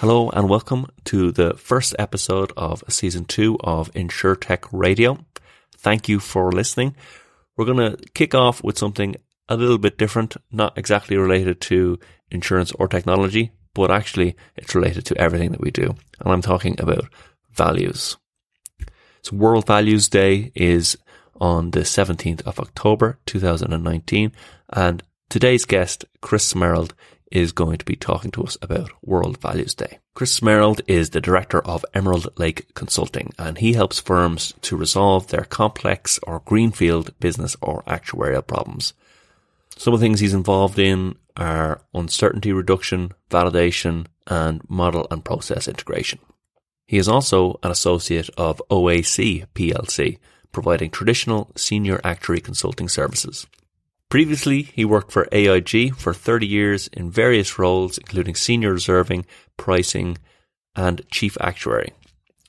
Hello and welcome to the first episode of season two of InsurTech Radio. Thank you for listening. We're going to kick off with something a little bit different, not exactly related to insurance or technology, but actually it's related to everything that we do. And I'm talking about values. So World Values Day is on the 17th of October 2019 and today's guest, Chris Smerald, is going to be talking to us about World Values Day. Chris Smerald is the director of Emerald Lake Consulting and he helps firms to resolve their complex or greenfield business or actuarial problems. Some of the things he's involved in are uncertainty reduction, validation, and model and process integration. He is also an associate of OAC PLC, providing traditional senior actuary consulting services. Previously, he worked for AIG for 30 years in various roles, including senior reserving, pricing, and chief actuary.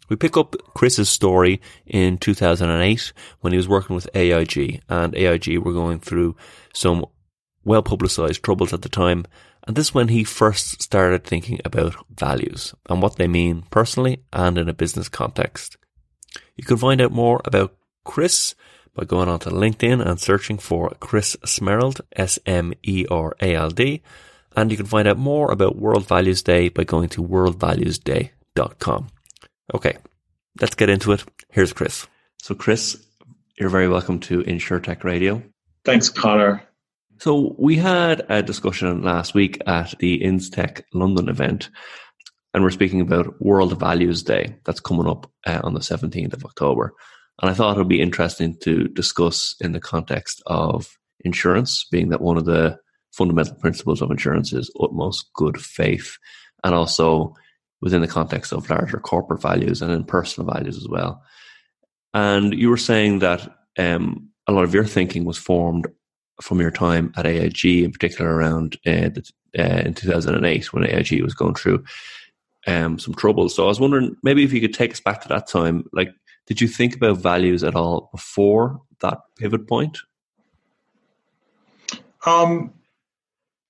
We pick up Chris's story in 2008 when he was working with AIG, and AIG were going through some well publicized troubles at the time. And this is when he first started thinking about values and what they mean personally and in a business context. You can find out more about Chris by going onto LinkedIn and searching for Chris Smerald, S-M-E-R-A-L-D. And you can find out more about World Values Day by going to worldvaluesday.com. Okay, let's get into it. Here's Chris. So Chris, you're very welcome to InsurTech Radio. Thanks, Connor. So we had a discussion last week at the InsTech London event, and we're speaking about World Values Day that's coming up uh, on the 17th of October. And I thought it would be interesting to discuss in the context of insurance, being that one of the fundamental principles of insurance is utmost good faith, and also within the context of larger corporate values and in personal values as well. And you were saying that um, a lot of your thinking was formed from your time at AIG, in particular around uh, the, uh, in 2008 when AIG was going through um, some trouble. So I was wondering maybe if you could take us back to that time, like did you think about values at all before that pivot point? Um,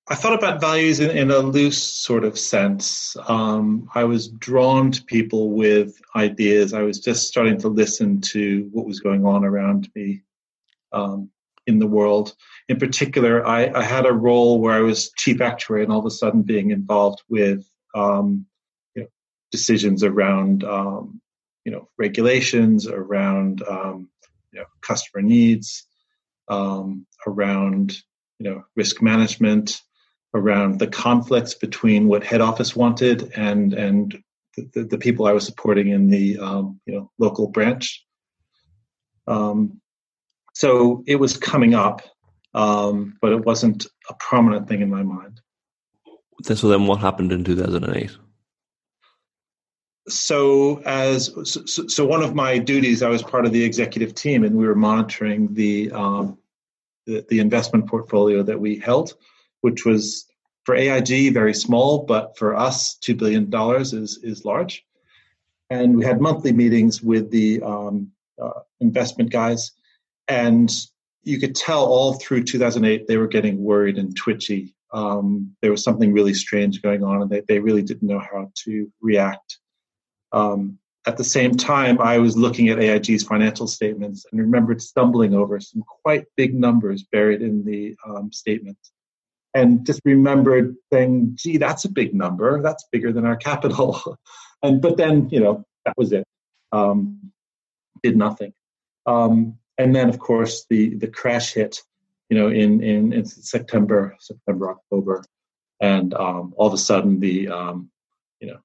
I thought about values in, in, a loose sort of sense. Um, I was drawn to people with ideas. I was just starting to listen to what was going on around me um, in the world. In particular, I, I, had a role where I was chief actuary and all of a sudden being involved with um, you know, decisions around um, you know regulations around um, you know customer needs um, around you know risk management around the conflicts between what head office wanted and and the, the people I was supporting in the um, you know local branch. Um, so it was coming up, um, but it wasn't a prominent thing in my mind. So then, what happened in two thousand and eight? So as so, one of my duties i was part of the executive team and we were monitoring the um, the, the, investment portfolio that we held which was for aig very small but for us $2 billion is is large. And we had monthly meetings with the um, uh, investment guys and you could tell all through 2008 they were getting worried and twitchy. Um, there was something really strange going on and they, they really didn't know how to react um, at the same time, I was looking at AIG's financial statements and remembered stumbling over some quite big numbers buried in the um, statement. And just remembered saying, gee, that's a big number. That's bigger than our capital. and but then, you know, that was it. Um, did nothing. Um, and then, of course, the the crash hit, you know, in in, in September, September, October, and um, all of a sudden the um, you know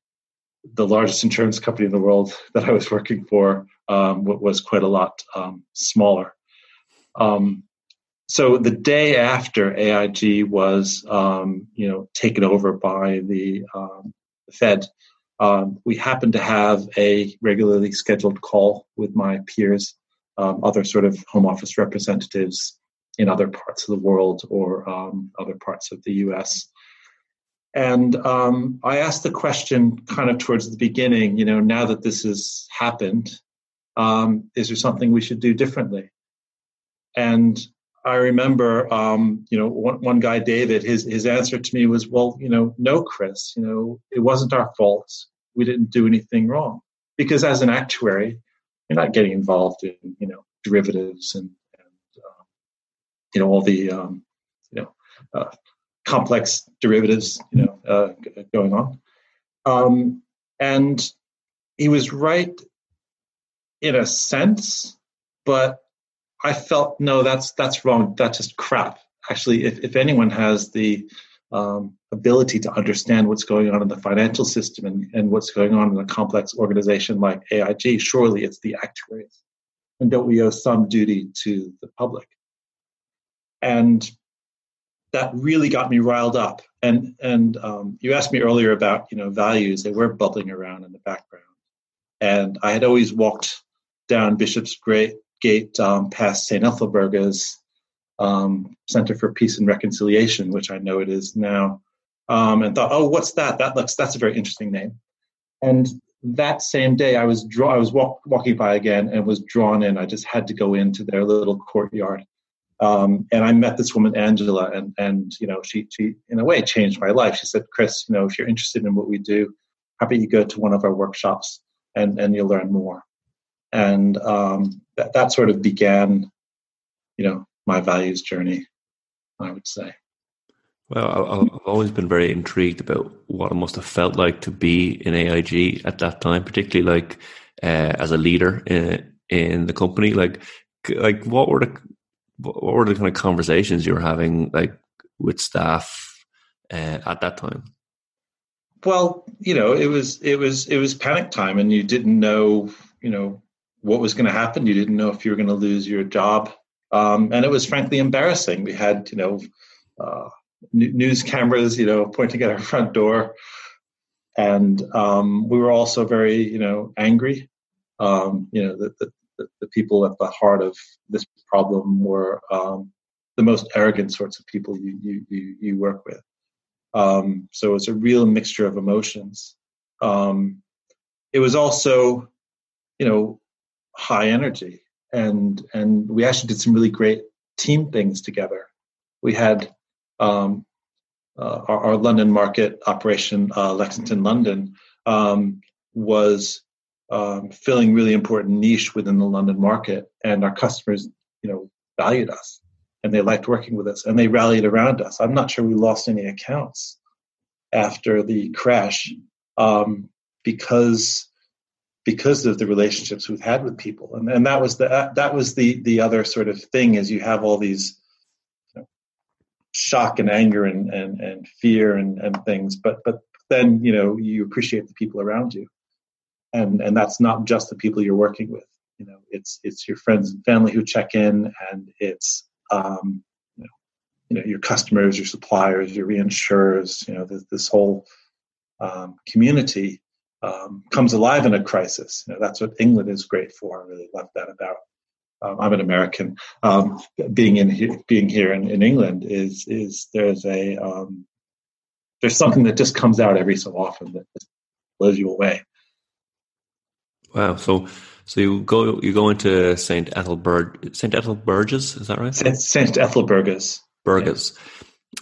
the largest insurance company in the world that I was working for um, was quite a lot um, smaller. Um, so the day after AIG was, um, you know, taken over by the, um, Fed, um, we happened to have a regularly scheduled call with my peers, other sort of home office representatives in other parts of the world or other parts of the U.S. And um, I asked the question kind of towards the beginning, you know, now that this has happened, um, is there something we should do differently? And I remember, um, you know, one, one guy, David, his his answer to me was, "Well, you know, no, Chris, you know, it wasn't our fault. We didn't do anything wrong." Because as an actuary, you're not getting involved in, you know, derivatives and, and uh, you know all the um, you know uh, complex derivatives, you know, uh, going on. Um, and he was right in a sense, but I felt no, that's that's wrong. That's just crap. Actually, if, if anyone has the um, ability to understand what's going on in the financial system and, and what's going on in a complex organization like AIG, surely it's the actuaries. And don't we owe some duty to the public? And that really got me riled up. And and um, you asked me earlier about you know values; they were bubbling around in the background. And I had always walked down Bishop's Great Gate um, past St. Ethelburga's um, Center for Peace and Reconciliation, which I know it is now, um, and thought, oh, what's that? That looks that's a very interesting name. And that same day, I was draw I was walk, walking by again and was drawn in. I just had to go into their little courtyard, um, and I met this woman Angela, and and you know she she in a way changed my life. She said, Chris, you know if you're interested in what we do, how about you go to one of our workshops and and you'll learn more. And um, that, that sort of began you know my values journey i would say. Well i've always been very intrigued about what it must have felt like to be in aig at that time particularly like uh, as a leader in, in the company. Like like what were the what were the kind of conversations you were having like with staff uh, at that time well you know it was it was it was panic time and you didn't know you know what was going to happen. You didn't know if you were going to lose your job, um, and it was frankly embarrassing. We had you know uh, news cameras, you know, pointing at our front door, and um, we were also very you know angry. Um, you know, the, the, the, people at the heart of this problem were um, the most arrogant sorts of people you you you, you work with. Um, so it's a real mixture of emotions. Um, it was also, you know, high energy and and we actually did some really great team things together we had um, uh, our, our, london market operation uh, lexington london um, was um, filling really important niche within the london market. And our customers you know valued us and they liked working with us and they rallied around us. I'm not sure we lost any accounts after the crash um, because because of the relationships we've had with people. And, and that was the that was the the other sort of thing is you have all these you know, shock and anger and, and and fear and and things. But but then you know you appreciate the people around you and and that's not just the people you're working with you know it's it's your friends and family who check in and it's um you know, you know your customers your suppliers your reinsurers you know this, this whole um, community um, comes alive in a crisis. You know, that's what England is great for. I really love that about. Um, I'm an American. Um, being in here, being here in, in England is is there's a um, there's something that just comes out every so often that blows you away. Wow. So so you go you go into Saint Ethelbert Saint Ethelburg's is that right? Saint, Saint Ethelburg's. Burgess.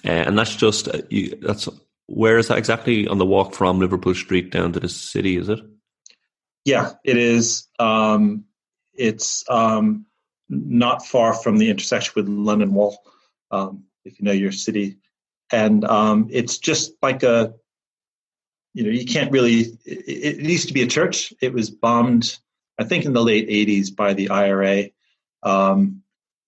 Yeah. Uh, and that's just uh, you, that's where is that exactly on the walk from Liverpool Street down to the city? Is it? Yeah, it is. Um, it's um, not far from the intersection with London Wall, um, if you know your city, and um, it's just like a, you know, you can't really. It, it used to be a church. It was bombed, I think, in the late '80s by the IRA, um,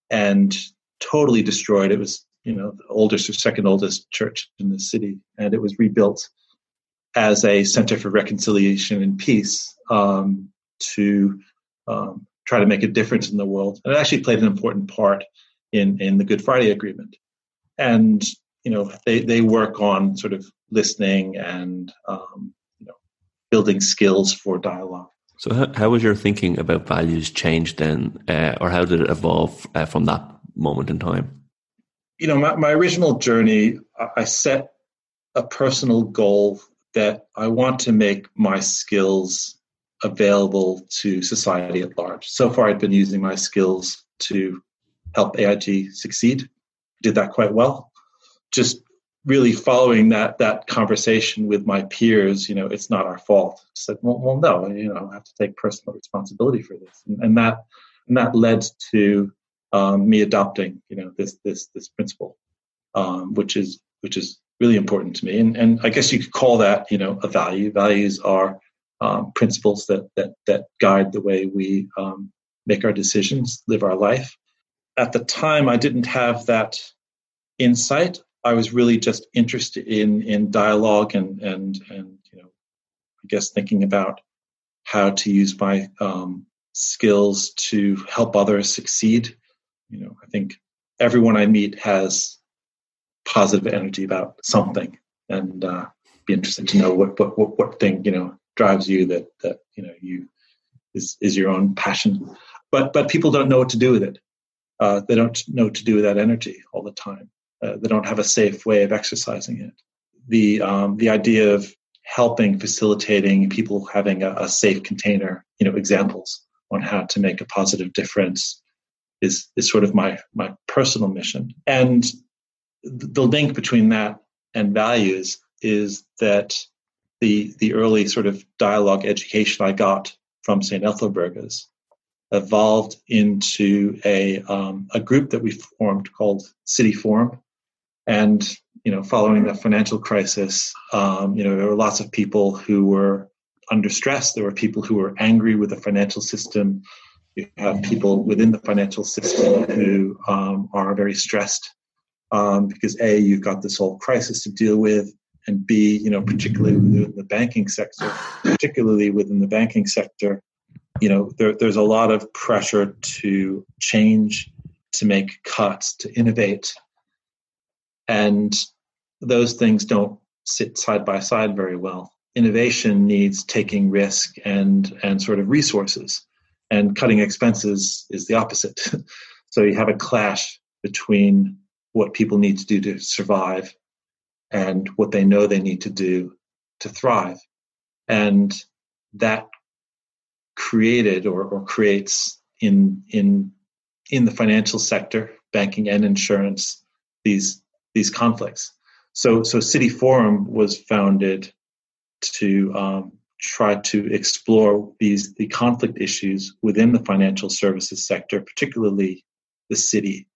and totally destroyed. It was you know the oldest or second oldest church in the city, and it was rebuilt as a center for reconciliation and peace um, to um, try to make a difference in the world. And it actually played an important part in in the Good Friday Agreement. And you know they they work on sort of listening and um, you know building skills for dialogue. So how, how was your thinking about values changed then, uh, or how did it evolve uh, from that moment in time? you know, my, my original journey, I set a personal goal that I want to make my skills available to society at large. So far, I've been using my skills to help AIG succeed. Did that quite well. Just really following that that conversation with my peers, you know, it's not our fault. I said, well, well, no, you know, I have to take personal responsibility for this, and, and that and that led to um, me adopting, you know, this this this principle, um, which is which is really important to me, and and I guess you could call that, you know, a value. Values are um, principles that that that guide the way we um, make our decisions, live our life. At the time, I didn't have that insight. I was really just interested in in dialogue and and and you know, I guess thinking about how to use my um, skills to help others succeed. You know, I think everyone I meet has positive energy about something, and uh, be interested to know what, what what what thing you know drives you that that you know you is is your own passion. But but people don't know what to do with it. Uh, they don't know what to do with that energy all the time. Uh, they don't have a safe way of exercising it. The um, the idea of helping, facilitating people having a, a, safe container, you know, examples on how to make a positive difference is is sort of my my personal mission. And the link between that and values is that the the early sort of dialogue education I got from St. Ethelburga's evolved into a um, a group that we formed called City Forum, and you know, following the financial crisis, um, you know, there were lots of people who were under stress. There were people who were angry with the financial system. You have people within the financial system who um, are very stressed um, because a you've got this whole crisis to deal with, and b you know particularly within the banking sector, particularly within the banking sector, you know there, there's a lot of pressure to change, to make cuts, to innovate, and those things don't sit side by side very well. Innovation needs taking risk and and sort of resources, and cutting expenses is the opposite. so you have a clash between what people need to do to survive and what they know they need to do to thrive, and that created or, or creates in in in the financial sector, banking and insurance, these these conflicts. So, so City Forum was founded to um, try to explore these the conflict issues within the financial services sector, particularly the city,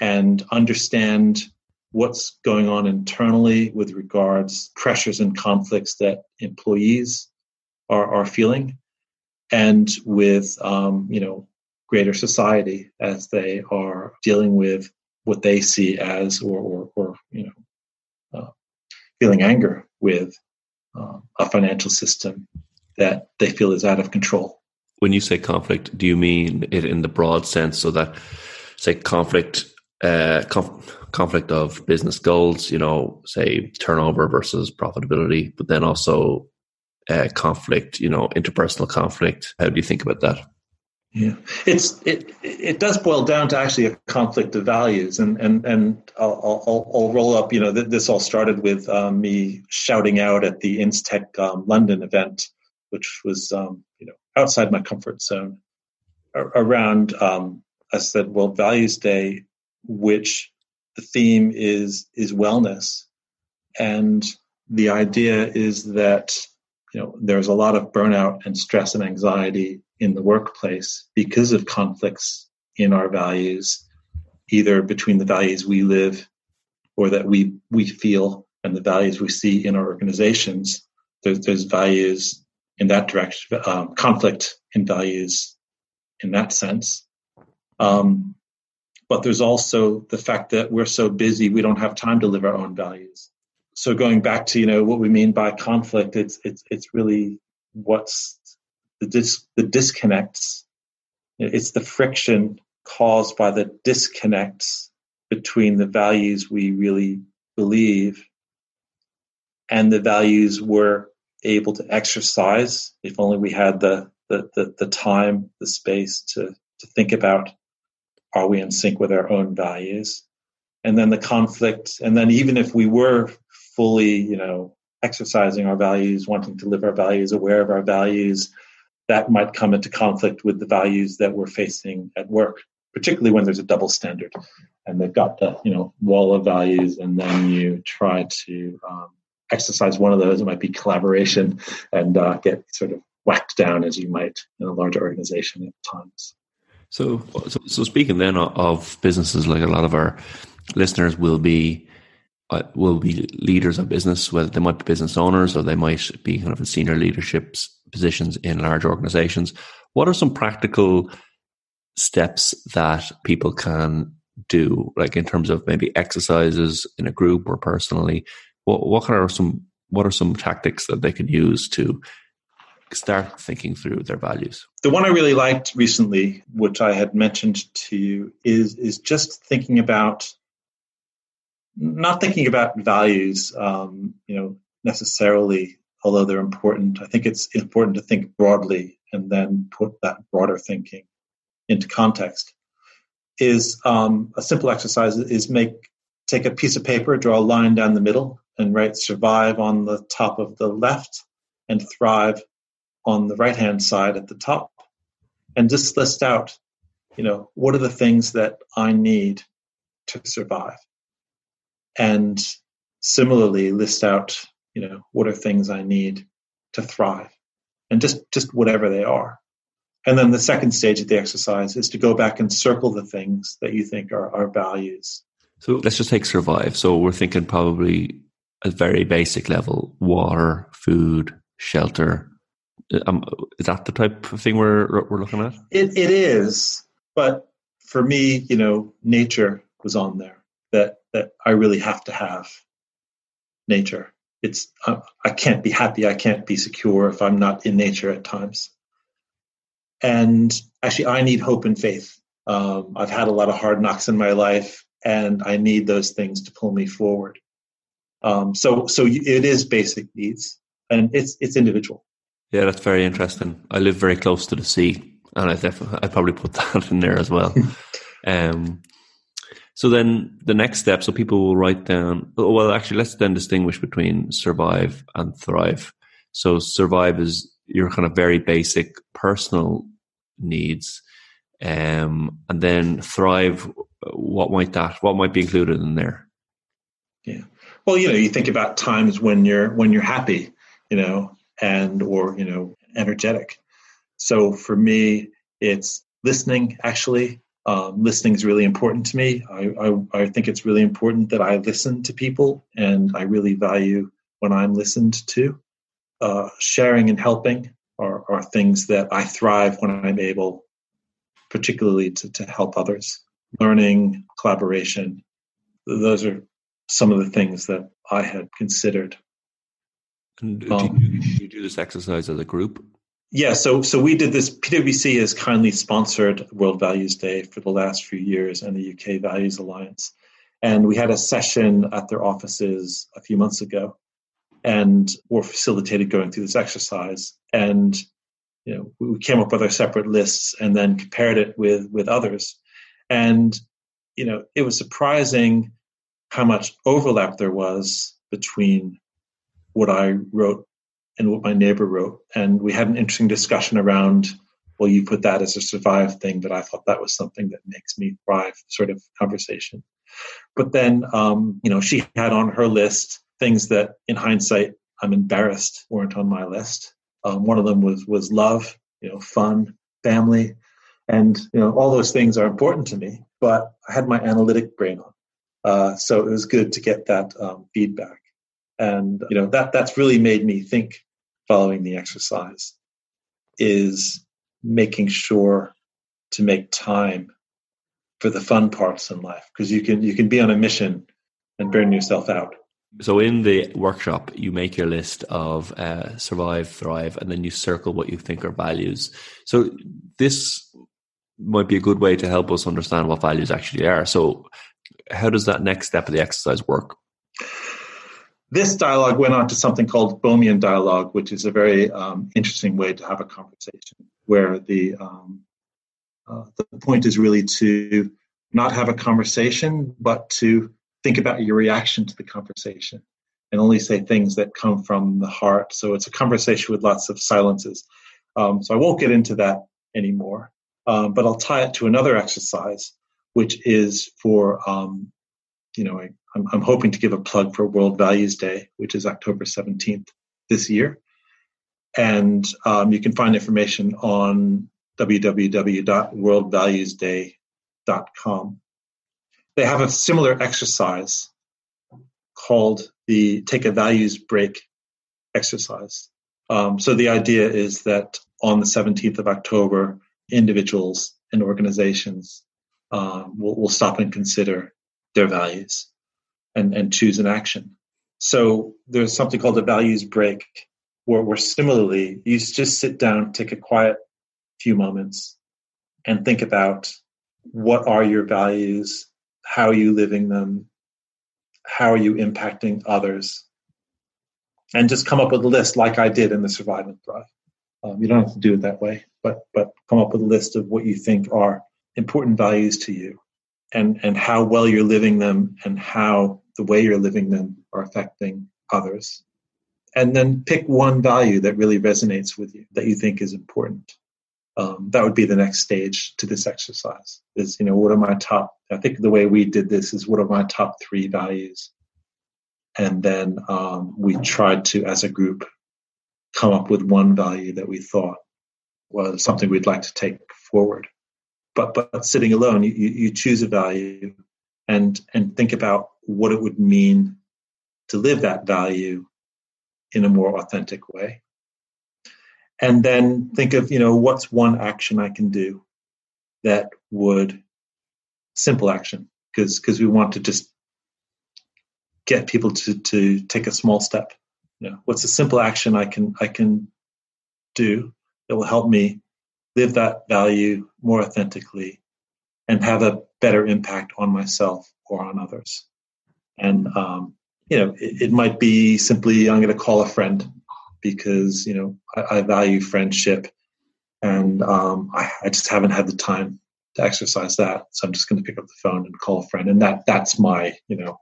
and understand what's going on internally with regards pressures and conflicts that employees are, are feeling, and with um, you know greater society as they are dealing with what they see as or or, or you know uh, feeling anger with uh, a financial system that they feel is out of control. When you say conflict, do you mean it in the broad sense, so that say conflict, uh, conf- conflict of business goals, you know, say turnover versus profitability, but then also uh, conflict, you know, interpersonal conflict. How do you think about that? Yeah, it's it it does boil down to actually a conflict of values, and and and I'll I'll, I'll roll up. You know, th- this all started with um, me shouting out at the InsTech um, London event, which was um, you know outside my comfort zone. around, um, I said, well, Values Day, which the theme is is wellness, and the idea is that you know there's a lot of burnout and stress and anxiety in the workplace because of conflicts in our values, either between the values we live or that we we feel and the values we see in our organizations. There's, there's values in that direction, um, conflict in values in that sense. Um, but there's also the fact that we're so busy we don't have time to live our own values. So going back to you know what we mean by conflict, it's it's it's really what's the, dis, the disconnects. It's the friction caused by the disconnects between the values we really believe and the values we're able to exercise if only we had the, the, the, the time, the space to, to think about are we in sync with our own values? And then the conflict, and then even if we were fully, you know, exercising our values, wanting to live our values, aware of our values, that might come into conflict with the values that we're facing at work, particularly when there's a double standard. And they've got the you know wall of values and then you try to um, exercise one of those. It might be collaboration and uh, get sort of whacked down as you might in a larger organization at times. So, so, so speaking then of businesses, like a lot of our listeners will be uh, will be leaders of business. Whether they might be business owners or they might be kind of in senior leadership positions in large organizations. What are some practical steps that people can do, like in terms of maybe exercises in a group or personally? What what are some what are some tactics that they can use to start thinking through their values. The one I really liked recently, which I had mentioned to you, is is just thinking about not thinking about values, um, you know, necessarily, although they're important. I think it's important to think broadly and then put that broader thinking into context. Is um, a simple exercise is make take a piece of paper, draw a line down the middle, and write survive on the top of the left and thrive on the right hand side at the top and just list out, you know, what are the things that I need to survive? And similarly, list out, you know, what are things I need to thrive? And just, just whatever they are. And then the second stage of the exercise is to go back and circle the things that you think are our values. So let's just take survive. So we're thinking probably a very basic level water, food, shelter, um, is that the type of thing we're we're looking at? It it is, but for me, you know, nature was on there. That that I really have to have nature. It's uh, I can't be happy, I can't be secure if I'm not in nature at times. And actually, I need hope and faith. Um, I've had a lot of hard knocks in my life, and I need those things to pull me forward. Um, so, so it is basic needs, and it's it's individual. Yeah, that's very interesting. I live very close to the sea, and I definitely I probably put that in there as well. um, so then the next step, so people will write down. Oh, well, actually, let's then distinguish between survive and thrive. So survive is your kind of very basic personal needs, um, and then thrive. What might that? What might be included in there? Yeah. Well, you know, you think about times when you're when you're happy. You know, and or you know energetic so for me it's listening actually um, listening is really important to me. I, I, I think it's really important that i listen to people and i really value when i'm listened to. Uh, sharing and helping are, are things that i thrive when i'm able particularly to, to help others. Learning collaboration those are some of the things that i had considered. And do, um, you, do you do this exercise as a group? Yeah, so so we did this. PwC has kindly sponsored World Values Day for the last few years, and the UK Values Alliance. And we had a session at their offices a few months ago, and were facilitated going through this exercise. And you know, we came up with our separate lists, and then compared it with with others. And you know, it was surprising how much overlap there was between what I wrote and what my neighbor wrote. And we had an interesting discussion around, well, you put that as a survive thing, but I thought that was something that makes me thrive sort of conversation. But then, um, you know, she had on her list things that in hindsight, I'm embarrassed weren't on my list. Um, one of them was, was love, you know, fun, family. And, you know, all those things are important to me, but I had my analytic brain on. Uh, so it was good to get that um, feedback and you know that that's really made me think following the exercise is making sure to make time for the fun parts in life because you can you can be on a mission and burn yourself out. So in the workshop you make your list of uh, survive thrive and then you circle what you think are values. So this might be a good way to help us understand what values actually are. So how does that next step of the exercise work this dialogue went on to something called Bohmian dialogue, which is a very um, interesting way to have a conversation where the, um, uh, the point is really to not have a conversation, but to think about your reaction to the conversation and only say things that come from the heart. So it's a conversation with lots of silences. Um, so I won't get into that anymore. Um, but I'll tie it to another exercise, which is for, um, you know, I, I'm, I'm hoping to give a plug for World Values Day, which is October 17th this year. And um, you can find information on www.worldvaluesday.com. They have a similar exercise called the Take a Values Break exercise. Um, so the idea is that on the 17th of October, individuals and organizations um, will, will stop and consider their values and, and choose an action. So there's something called a values break where, where similarly you just sit down, take a quiet few moments and think about what are your values, how are you living them, how are you impacting others, and just come up with a list like I did in the Survive and Thrive. Um, you don't have to do it that way, but but come up with a list of what you think are important values to you, and and how well you're living them, and how the way you're living them are affecting others. And then pick one value that really resonates with you that you think is important. Um, that would be the next stage to this exercise. Is you know what are my top? I think the way we did this is what are my top three values, and then um, we tried to, as a group, come up with one value that we thought was something we'd like to take forward. But but sitting alone, you, you choose a value and and think about what it would mean to live that value in a more authentic way. And then think of, you know, what's one action I can do that would simple action because because we want to just get people to to take a small step you know what's a simple action i can i can do that will help me live that value more authentically and have a better impact on myself or on others. And um, you know it, it, might be simply i'm going to call a friend because you know i, I value friendship and um, I, I just haven't had the time to exercise that. So i'm just going to pick up the phone and call a friend. And that that's my you know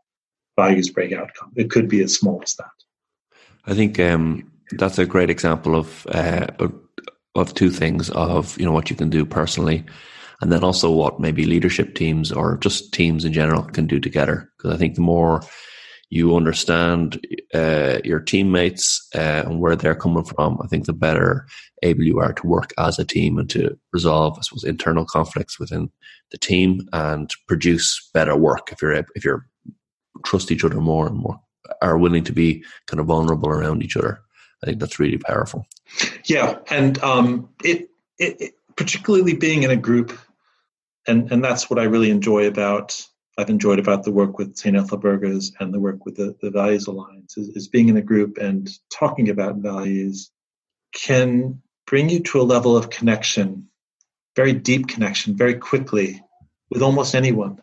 values break outcome. It could be as small as that. I think um, that's a great example of uh, of two things of you know what you can do personally, and then also what maybe leadership teams or just teams in general can do together. Because I think the more you understand uh, your teammates uh, and where they're coming from, I think the better able you are to work as a team and to resolve, I suppose, internal conflicts within the team and produce better work if you're if you're trust each other more and more are willing to be kind of vulnerable around each other. I think that's really powerful. Yeah, and um, it, it, it, particularly being in a group, and and that's what I really enjoy about. I've enjoyed about the work with St. Ethelburga's and the work with the, the Values Alliance is, is being in a group and talking about values can bring you to a level of connection, very deep connection, very quickly with almost anyone.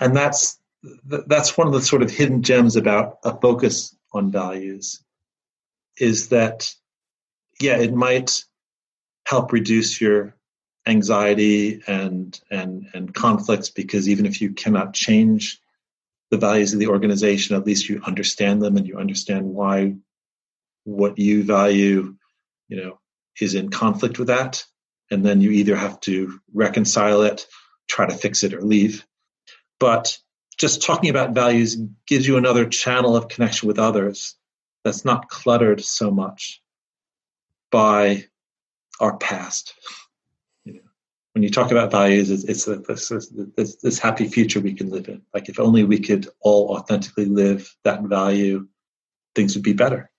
And that's that's one of the sort of hidden gems about a focus on values is that yeah it might help reduce your anxiety and and and conflicts because even if you cannot change the values of the organization at least you understand them and you understand why what you value you know is in conflict with that. And then you either have to reconcile it try to fix it or leave. But just talking about values gives you another channel of connection with others that's not cluttered so much by our past. You know, when you talk about values, it's, it's a, this, this, happy future we can live in. Like if only we could all authentically live that value, things would be better.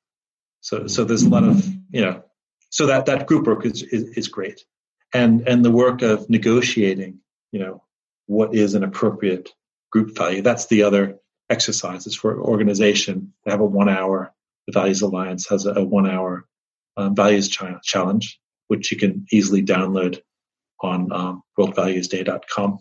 So, so there's a lot of you know, so that that group work is, is, is great, and and the work of negotiating, you know, what is an appropriate group value. That's the other exercises for organization. They have a one hour, the Values Alliance has a, a one hour um, values ch- challenge, which you can easily download on um, worldvaluesday.com.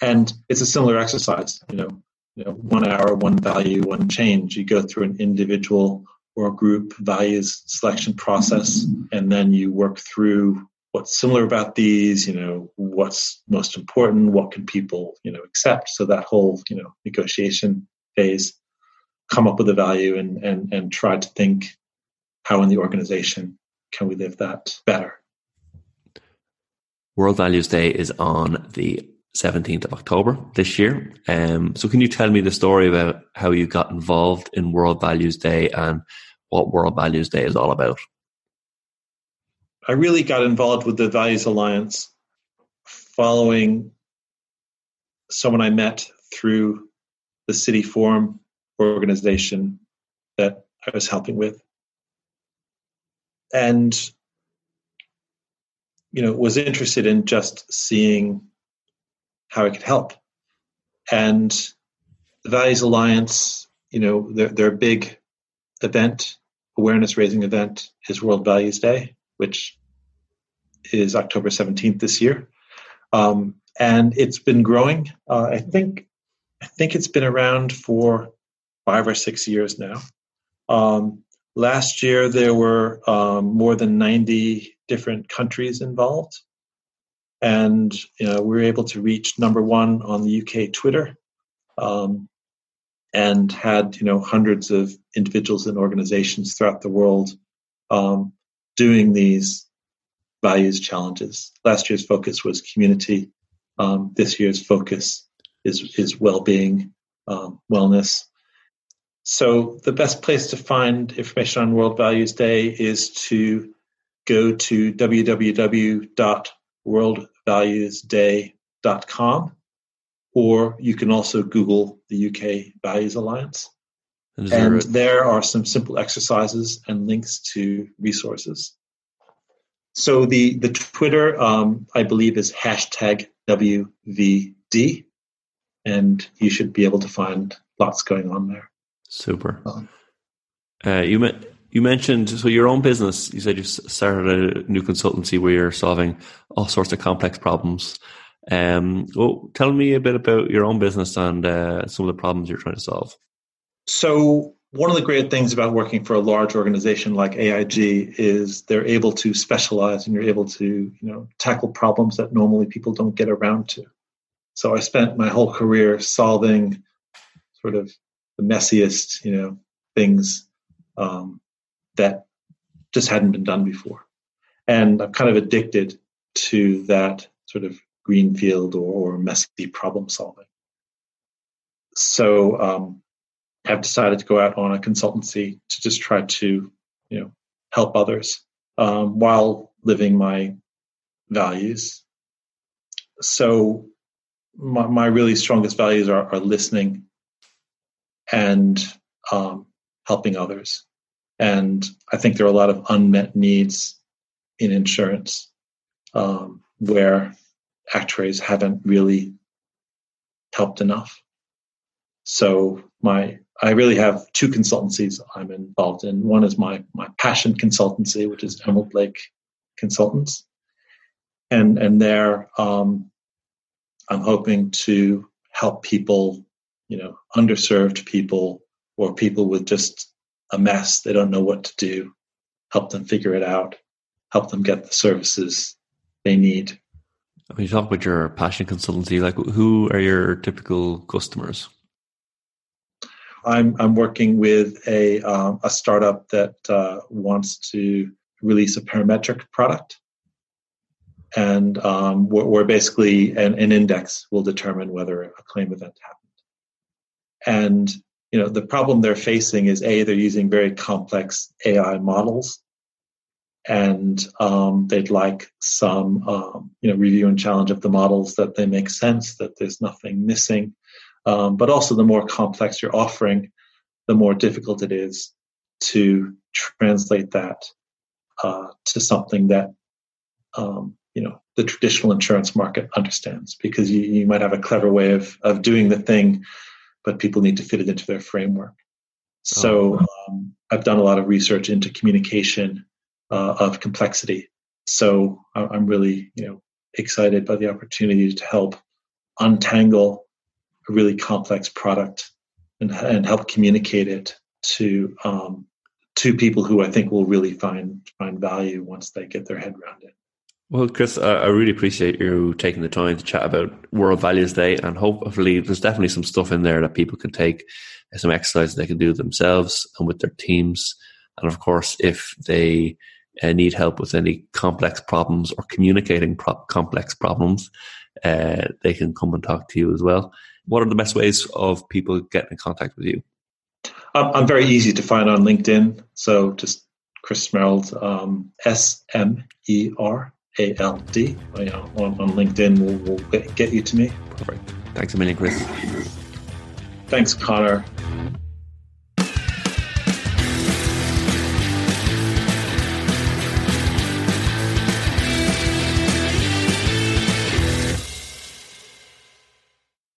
And it's a similar exercise, you know, you know, one hour, one value, one change. You go through an individual or group values selection process, and then you work through what's similar about these you know what's most important what can people you know accept so that whole you know negotiation phase come up with a value and and and try to think how in the organization can we live that better World Values Day is on the 17th of October this year. Um, so, can you tell me the story about how you got involved in World Values Day and what World Values Day is all about? I really got involved with the Values Alliance following someone I met through the City Forum organization that I was helping with. And you know, was interested in just seeing how it could help. And the Values Alliance, you know, their, their big event, awareness raising event, is World Values Day, which is October 17th this year. Um, and it's been growing. Uh, I think I think it's been around for five or six years now. Um, last year there were um, more than 90 different countries involved. And you know, we were able to reach number one on the UK Twitter um, and had you know hundreds of individuals and organizations throughout the world um, doing these values challenges. Last year's focus was community. Um, this year's focus is is well-being, um, wellness. So the best place to find information on World Values Day is to go to www.worldvaluesday.com, or you can also Google the UK Values Alliance. And, and a- there are some simple exercises and links to resources. So the the Twitter, um, I believe, is hashtag WVD, and you should be able to find lots going on there. Super. Um, uh, you met you mentioned so your own business. You said you started a new consultancy where you're solving all sorts of complex problems. Um, well, tell me a bit about your own business and uh, some of the problems you're trying to solve. So, one of the great things about working for a large organization like AIG is they're able to specialize and you're able to, you know, tackle problems that normally people don't get around to. So, I spent my whole career solving sort of the messiest, you know, things um, that just hadn't been done before. And I'm kind of addicted to that sort of greenfield or, or messy problem solving. So um, I've decided to go out on a consultancy to just try to, you know, help others um, while living my values. So my, my really strongest values are, are listening and um, helping others. And I think there are a lot of unmet needs in insurance um, where actuaries haven't really helped enough. So my I really have two consultancies I'm involved in. One is my my passion consultancy, which is Emerald Lake Consultants, and and there um, I'm hoping to help people, you know, underserved people or people with just a mess. They don't know what to do. Help them figure it out. Help them get the services they need. When you talk about your passion consultancy, like who are your typical customers? I'm I'm working with a um, a startup that uh, wants to release a parametric product, and um, where, basically an, an, index will determine whether a claim event happened. And you know the problem they're facing is a they're using very complex AI models, and um, they'd like some um, you know review and challenge of the models that they make sense, that there's nothing missing, um, but also the more complex you're offering, the more difficult it is to translate that uh, to something that um, you know the traditional insurance market understands. Because you, you might have a clever way of, of doing the thing but people need to fit it into their framework. So oh. um, I've done a lot of research into communication uh, of complexity. So I'm really, you know, excited by the opportunity to help untangle a really complex product and, and help communicate it to um, to people who I think will really find find value once they get their head around it. Well, Chris, I really appreciate you taking the time to chat about World Values Day, and hopefully, there's definitely some stuff in there that people can take, some exercises they can do themselves and with their teams. And of course, if they uh, need help with any complex problems or communicating pro- complex problems, uh, they can come and talk to you as well. What are the best ways of people getting in contact with you? I'm very easy to find on LinkedIn. So just Chris Smerald, um, S M E R A L D. Oh, on, on LinkedIn will, will get you to me. Perfect. Thanks a million, Chris. Thanks, Connor.